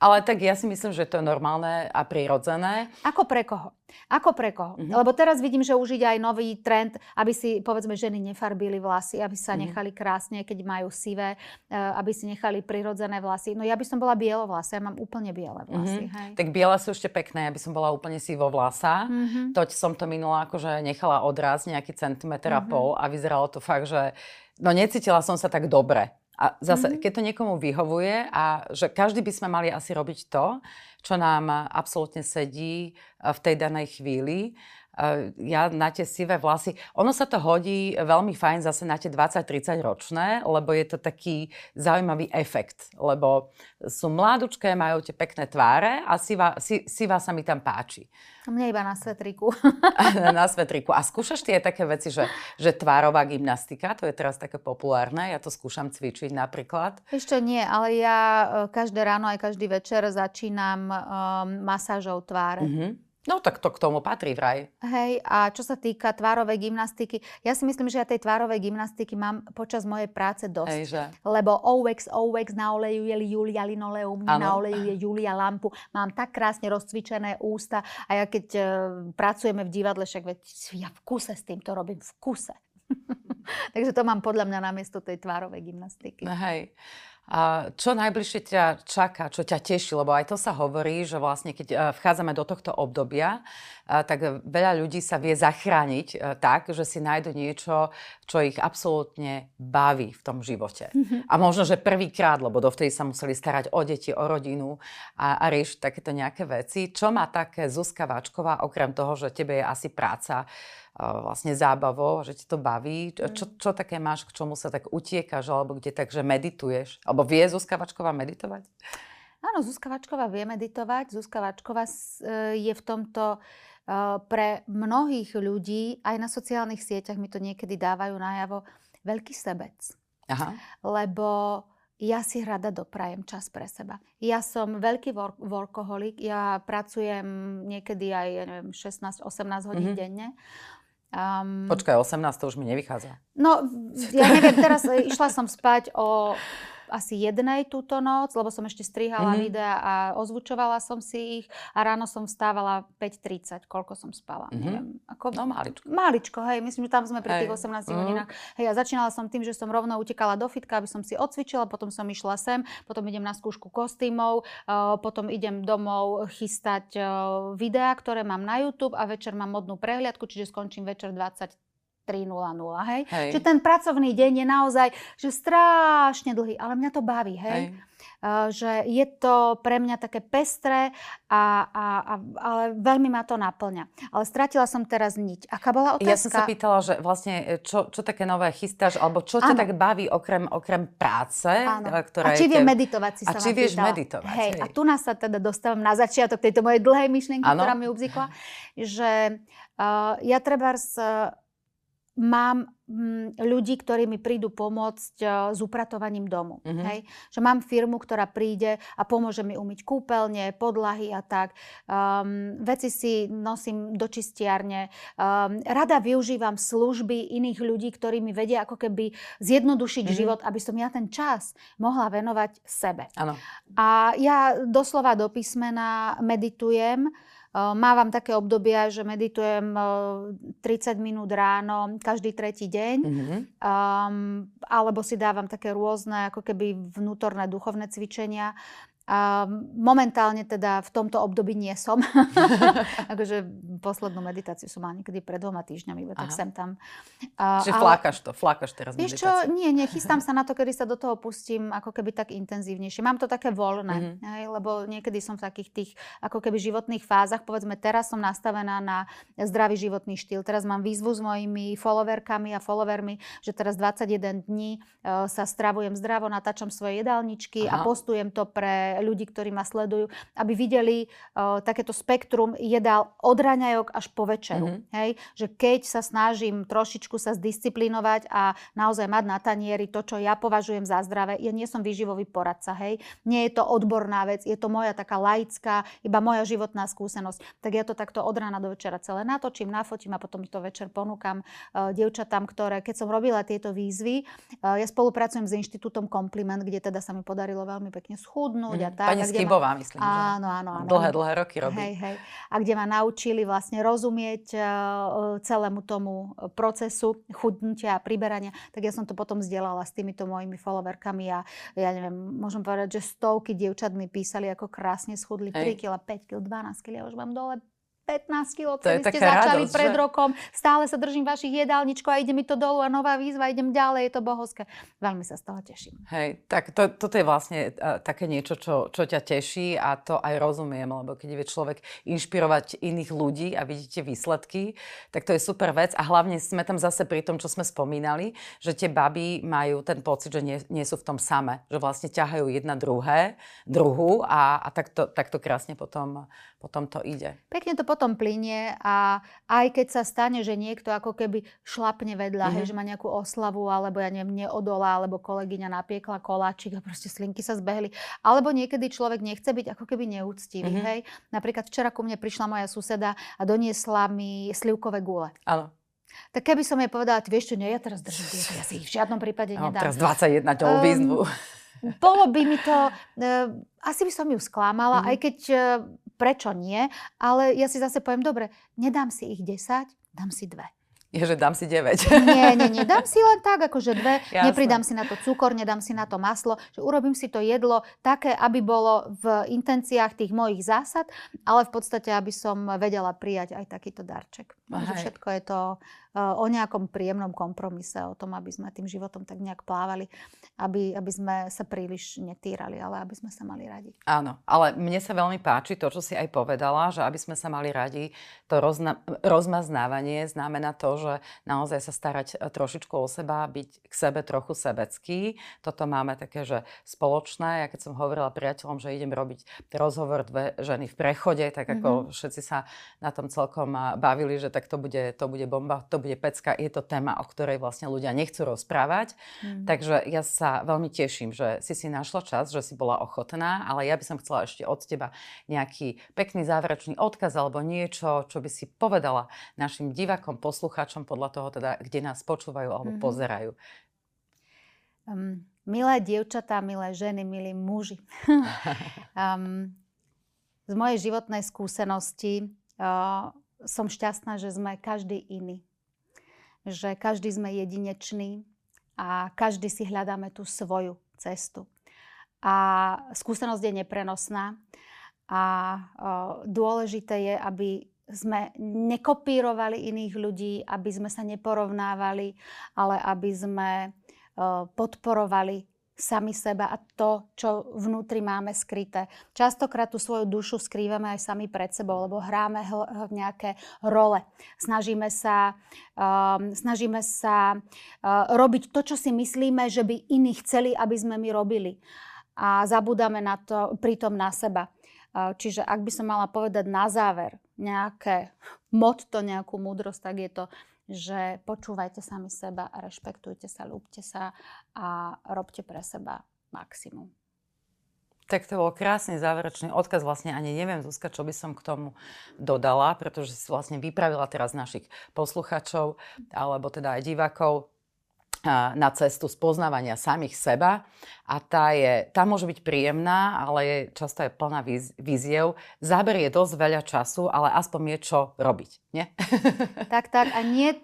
S1: ale tak ja si myslím, že to je normálne a prirodzené.
S2: Ako pre koho? Ako pre koho? Mm-hmm. Lebo teraz vidím, že už ide aj nový trend, aby si, povedzme, ženy nefarbili vlasy, aby sa mm-hmm. nechali krásne, keď majú sivé, eh, aby si nechali prirodzené vlasy. No ja by som bola bielovlasá, ja mám úplne biele vlasy. Mm-hmm. Hej.
S1: Tak biele sú ešte pekné, ja by som bola úplne sivo vlasa. Mm-hmm. Toť som to minula akože nechala odrásť nejaký centimetr mm-hmm. a pol a vyzeralo to fakt, že no necítila som sa tak dobre. A zase, mm-hmm. keď to niekomu vyhovuje a že každý by sme mali asi robiť to, čo nám absolútne sedí v tej danej chvíli, ja na tie sivé vlasy, ono sa to hodí veľmi fajn zase na tie 20-30 ročné, lebo je to taký zaujímavý efekt, lebo sú mládučké, majú tie pekné tváre a siva, si, siva sa mi tam páči.
S2: Mne iba na svetriku.
S1: na svetriku. A skúšaš tie také veci, že, že tvárová gymnastika, to je teraz také populárne, ja to skúšam cvičiť napríklad.
S2: Ešte nie, ale ja e, každé ráno aj každý večer začínam um, masážou tváre. Mm-hmm.
S1: No tak to k tomu patrí vraj.
S2: Hej, a čo sa týka tvárovej gymnastiky, ja si myslím, že ja tej tvárovej gymnastiky mám počas mojej práce dosť. Hej, že? Lebo OX, OX na oleju je Julia linoleum, na oleju je Julia lampu. Mám tak krásne rozcvičené ústa a ja keď uh, pracujeme v divadle, však veď ja v kuse s tým to robím, v kuse. Takže to mám podľa mňa namiesto tej tvárovej gymnastiky.
S1: Hej. A čo najbližšie ťa čaká, čo ťa teší? Lebo aj to sa hovorí, že vlastne keď e, vchádzame do tohto obdobia, e, tak veľa ľudí sa vie zachrániť e, tak, že si nájdu niečo, čo ich absolútne baví v tom živote. Mm-hmm. A možno, že prvýkrát, lebo dovtedy sa museli starať o deti, o rodinu a, a riešiť takéto nejaké veci. Čo má také Zuzka Váčková, okrem toho, že tebe je asi práca, vlastne zábavou, že ti to baví. Čo, mm. čo také máš, k čomu sa tak utiekaš, alebo kde takže medituješ? Alebo vie Zuzka Vačková meditovať?
S2: Áno, Zuzka Vačková vie meditovať. Zuzka Vačková e, je v tomto e, pre mnohých ľudí, aj na sociálnych sieťach mi to niekedy dávajú najavo, veľký sebec. Aha. Lebo ja si rada doprajem čas pre seba. Ja som veľký workoholik, ja pracujem niekedy aj neviem, 16-18 hodín mm-hmm. denne.
S1: Um, Počkaj, 18 to už mi nevychádza.
S2: No, ja neviem, teraz e, išla som spať o asi jednej túto noc, lebo som ešte strihala mm-hmm. videa a ozvučovala som si ich a ráno som vstávala 5.30, koľko som spala. Mm-hmm. Neviem,
S1: ako... No maličko.
S2: Maličko, hej, myslím, že tam sme pri tých 18 mm-hmm. hodinách. Hej, a začínala som tým, že som rovno utekala do fitka, aby som si odcvičila, potom som išla sem, potom idem na skúšku kostýmov, uh, potom idem domov chystať uh, videá, ktoré mám na YouTube a večer mám modnú prehliadku, čiže skončím večer 20 3.00, hej? hej. Že ten pracovný deň je naozaj že strašne dlhý, ale mňa to baví, hej? hej. Uh, že je to pre mňa také pestré, a, a, a, ale veľmi ma to naplňa. Ale stratila som teraz niť. Aká bola otázka?
S1: Ja som sa pýtala, že vlastne čo, čo také nové chystáš, alebo čo ťa tak baví okrem, okrem práce?
S2: Áno. Ktorá a či vie meditovať, si
S1: a
S2: sa
S1: či vieš pýtala. meditovať.
S2: Hej, hej. A tu nás sa teda dostávam na začiatok tejto mojej dlhej myšlienky, ano. ktorá mi ubzikla, že uh, ja treba uh, mám mm, ľudí, ktorí mi prídu pomôcť uh, s upratovaním domu. Mm-hmm. Hej? Že mám firmu, ktorá príde a pomôže mi umyť kúpeľne, podlahy a tak. Um, veci si nosím do čistiarne. Um, rada využívam služby iných ľudí, ktorí mi vedia ako keby zjednodušiť mm-hmm. život, aby som ja ten čas mohla venovať sebe.
S1: Ano.
S2: A ja doslova do písmena meditujem. Mávam také obdobia, že meditujem 30 minút ráno každý tretí deň, mm-hmm. um, alebo si dávam také rôzne ako keby vnútorné duchovné cvičenia. Momentálne teda v tomto období nie som. akože poslednú meditáciu som mala niekedy pred dvoma týždňami, tak sem tam.
S1: A, Čiže ale... flákaš to, flákaš teraz
S2: Vieš čo, nie, nie, chystám sa na to, kedy sa do toho pustím ako keby tak intenzívnejšie. Mám to také voľné, mm-hmm. hej, lebo niekedy som v takých tých ako keby životných fázach. Povedzme, teraz som nastavená na zdravý životný štýl. Teraz mám výzvu s mojimi followerkami a followermi, že teraz 21 dní uh, sa stravujem zdravo, natáčam svoje jedálničky Aha. a postujem to pre ľudí, ktorí ma sledujú, aby videli uh, takéto spektrum jedál od raňajok až po večeru. Mm-hmm. Hej? Že keď sa snažím trošičku sa zdisciplinovať a naozaj mať na tanieri to, čo ja považujem za zdravé, ja nie som výživový poradca, hej. Nie je to odborná vec, je to moja taká laická, iba moja životná skúsenosť. Tak ja to takto od rána do večera celé natočím, nafotím a potom to večer ponúkam uh, dievčatám, ktoré, keď som robila tieto výzvy, uh, ja spolupracujem s Inštitútom Kompliment, kde teda sa mi podarilo veľmi pekne schudnúť a tak.
S1: Pani Skybová, ma... myslím.
S2: Áno, áno, áno.
S1: Dlhé, dlhé roky robí.
S2: Hej, hej. A kde ma naučili vlastne rozumieť uh, celému tomu procesu chudnutia a priberania, tak ja som to potom zdieľala s týmito mojimi followerkami a ja neviem, môžem povedať, že stovky dievčat mi písali, ako krásne schudli 3 kg, 5 kg, 12 kg, ja už mám dole 15 kg, to ste začali radosť, pred že? rokom. Stále sa držím vašich jedálničkov a ide mi to dolu a nová výzva, idem ďalej, je to bohovské. Veľmi sa z toho teším.
S1: Hej, tak to, toto je vlastne uh, také niečo, čo, čo ťa teší a to aj rozumiem, lebo keď vie človek inšpirovať iných ľudí a vidíte výsledky, tak to je super vec a hlavne sme tam zase pri tom, čo sme spomínali, že tie baby majú ten pocit, že nie, nie sú v tom same, že vlastne ťahajú jedna druhé, druhú a, a takto, takto krásne potom, potom to ide.
S2: Pekne to potom potom plinie a aj keď sa stane, že niekto ako keby šlapne vedľa, mm-hmm. hej, že má nejakú oslavu, alebo ja neviem, neodolá, alebo kolegyňa napiekla koláčik a proste slinky sa zbehli. Alebo niekedy človek nechce byť ako keby neúctivý, mm-hmm. hej. Napríklad včera ku mne prišla moja suseda a doniesla mi slivkové gule.
S1: Áno.
S2: Tak keby som jej povedala, ty vieš čo, nie, ja teraz držím dietu, ja si ich v žiadnom prípade nedám.
S1: No, teraz 21 ťou um, výzvu.
S2: Bolo by mi to, uh, asi by som ju sklamala, mm-hmm. aj keď uh, prečo nie, ale ja si zase poviem, dobre, nedám si ich 10, dám si dve.
S1: Je, že dám si 9.
S2: Nie, nie, nie. Dám si len tak, akože dve. Jasne. Nepridám si na to cukor, nedám si na to maslo. Že urobím si to jedlo také, aby bolo v intenciách tých mojich zásad, ale v podstate, aby som vedela prijať aj takýto darček. Takže všetko je to o nejakom príjemnom kompromise, o tom, aby sme tým životom tak nejak plávali, aby, aby sme sa príliš netýrali, ale aby sme sa mali radi.
S1: Áno, ale mne sa veľmi páči to, čo si aj povedala, že aby sme sa mali radi, to rozna- rozmaznávanie znamená to, že naozaj sa starať trošičku o seba, byť k sebe trochu sebecký. Toto máme také, že spoločné. Ja keď som hovorila priateľom, že idem robiť rozhovor dve ženy v prechode, tak ako mm-hmm. všetci sa na tom celkom bavili, že tak to bude, to bude bomba, to bude pecka, je to téma, o ktorej vlastne ľudia nechcú rozprávať. Mm. Takže ja sa veľmi teším, že si si našla čas, že si bola ochotná, ale ja by som chcela ešte od teba nejaký pekný záverečný odkaz alebo niečo, čo by si povedala našim divakom, poslucháčom podľa toho teda, kde nás počúvajú alebo mm-hmm. pozerajú.
S2: Um, milé dievčatá, milé ženy, milí muži. um, z mojej životnej skúsenosti uh, som šťastná, že sme každý iný že každý sme jedinečný a každý si hľadáme tú svoju cestu. A skúsenosť je neprenosná a dôležité je, aby sme nekopírovali iných ľudí, aby sme sa neporovnávali, ale aby sme podporovali sami seba a to, čo vnútri máme skryté. Častokrát tú svoju dušu skrývame aj sami pred sebou, lebo hráme hl- nejaké role. Snažíme sa, um, snažíme sa uh, robiť to, čo si myslíme, že by iní chceli, aby sme my robili. A zabúdame na to, pritom na seba. Uh, čiže ak by som mala povedať na záver nejaké motto, nejakú múdrosť, tak je to že počúvajte sami seba, rešpektujte sa, ľúbte sa a robte pre seba maximum.
S1: Tak to bol krásny záverečný odkaz. Vlastne ani neviem, Zuzka, čo by som k tomu dodala, pretože si vlastne vypravila teraz našich posluchačov, alebo teda aj divákov na cestu spoznávania samých seba a tá, je, tá môže byť príjemná, ale je, často je plná víz, víziev. Záber je dosť veľa času, ale aspoň je čo robiť, nie?
S2: tak, tak. A nie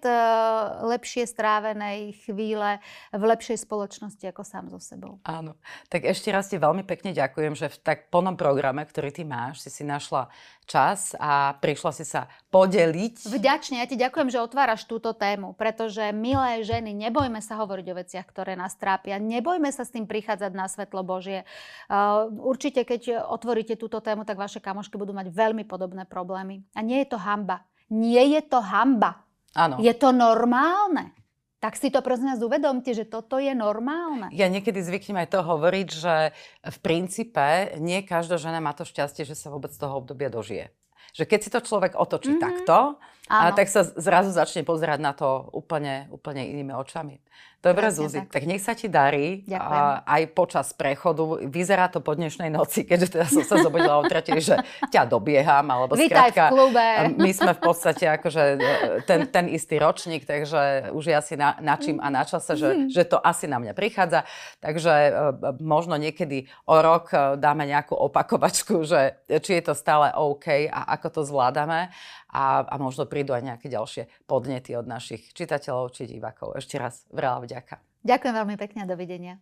S2: lepšie strávenej chvíle v lepšej spoločnosti ako sám so sebou.
S1: Áno. Tak ešte raz ti veľmi pekne ďakujem, že v tak plnom programe, ktorý ty máš, si si našla čas a prišla si sa podeliť.
S2: Vďačne, ja ti ďakujem, že otváraš túto tému, pretože milé ženy, nebojme sa hovoriť o veciach, ktoré nás trápia, nebojme sa s tým prichádzať na svetlo Božie. Uh, určite, keď otvoríte túto tému, tak vaše kamošky budú mať veľmi podobné problémy. A nie je to hamba. Nie je to hamba.
S1: Áno.
S2: Je to normálne. Tak si to prosím nás uvedomte, že toto je normálne.
S1: Ja niekedy zvyknem aj to hovoriť, že v princípe nie každá žena má to šťastie, že sa vôbec toho obdobia dožije. Že keď si to človek otočí mm-hmm. takto, a tak sa zrazu začne pozerať na to úplne, úplne inými očami. Dobre, Presne Zuzi, tak. tak nech sa ti darí a, aj počas prechodu. Vyzerá to po dnešnej noci, keďže teda som sa zobudila o tretej, že ťa dobieham, alebo
S2: Vítaj skrátka, v klube.
S1: my sme v podstate akože e, ten, ten istý ročník, takže už je asi na, na čím a na čase, že, mm. že to asi na mňa prichádza. Takže e, možno niekedy o rok e, dáme nejakú opakovačku, že či je to stále OK a ako to zvládame a, a možno prídu aj nejaké ďalšie podnety od našich čitateľov či divákov. Ešte raz veľa vďaka.
S2: Ďakujem veľmi pekne a dovidenia.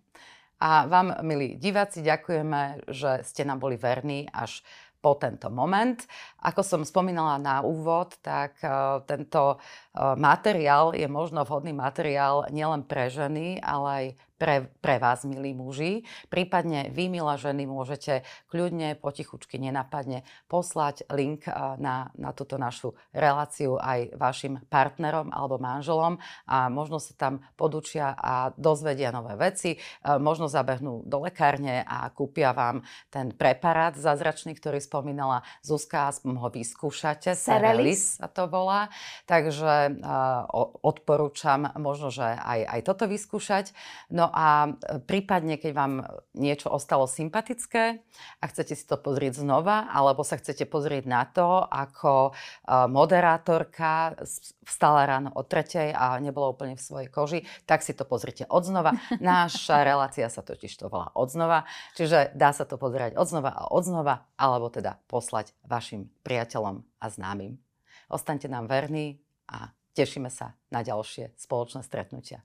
S1: A vám, milí diváci, ďakujeme, že ste nám boli verní až po tento moment. Ako som spomínala na úvod, tak uh, tento uh, materiál je možno vhodný materiál nielen pre ženy, ale aj pre, pre vás, milí muži. Prípadne vy, milá ženy, môžete kľudne, potichučky, nenapadne poslať link na, na túto našu reláciu aj vašim partnerom alebo manželom a možno sa tam podučia a dozvedia nové veci. Možno zabehnú do lekárne a kúpia vám ten preparát zázračný, ktorý spomínala Zuzka, aspoň ho vyskúšate. Serelis sa to volá. Takže odporúčam možno, že aj, aj toto vyskúšať. No No a e, prípadne, keď vám niečo ostalo sympatické a chcete si to pozrieť znova, alebo sa chcete pozrieť na to, ako e, moderátorka vstala ráno o tretej a nebola úplne v svojej koži, tak si to pozrite odznova. Naša relácia sa totiž to volá odznova, čiže dá sa to pozerať odznova a odznova, alebo teda poslať vašim priateľom a známym. Ostaňte nám verní a tešíme sa na ďalšie spoločné stretnutia.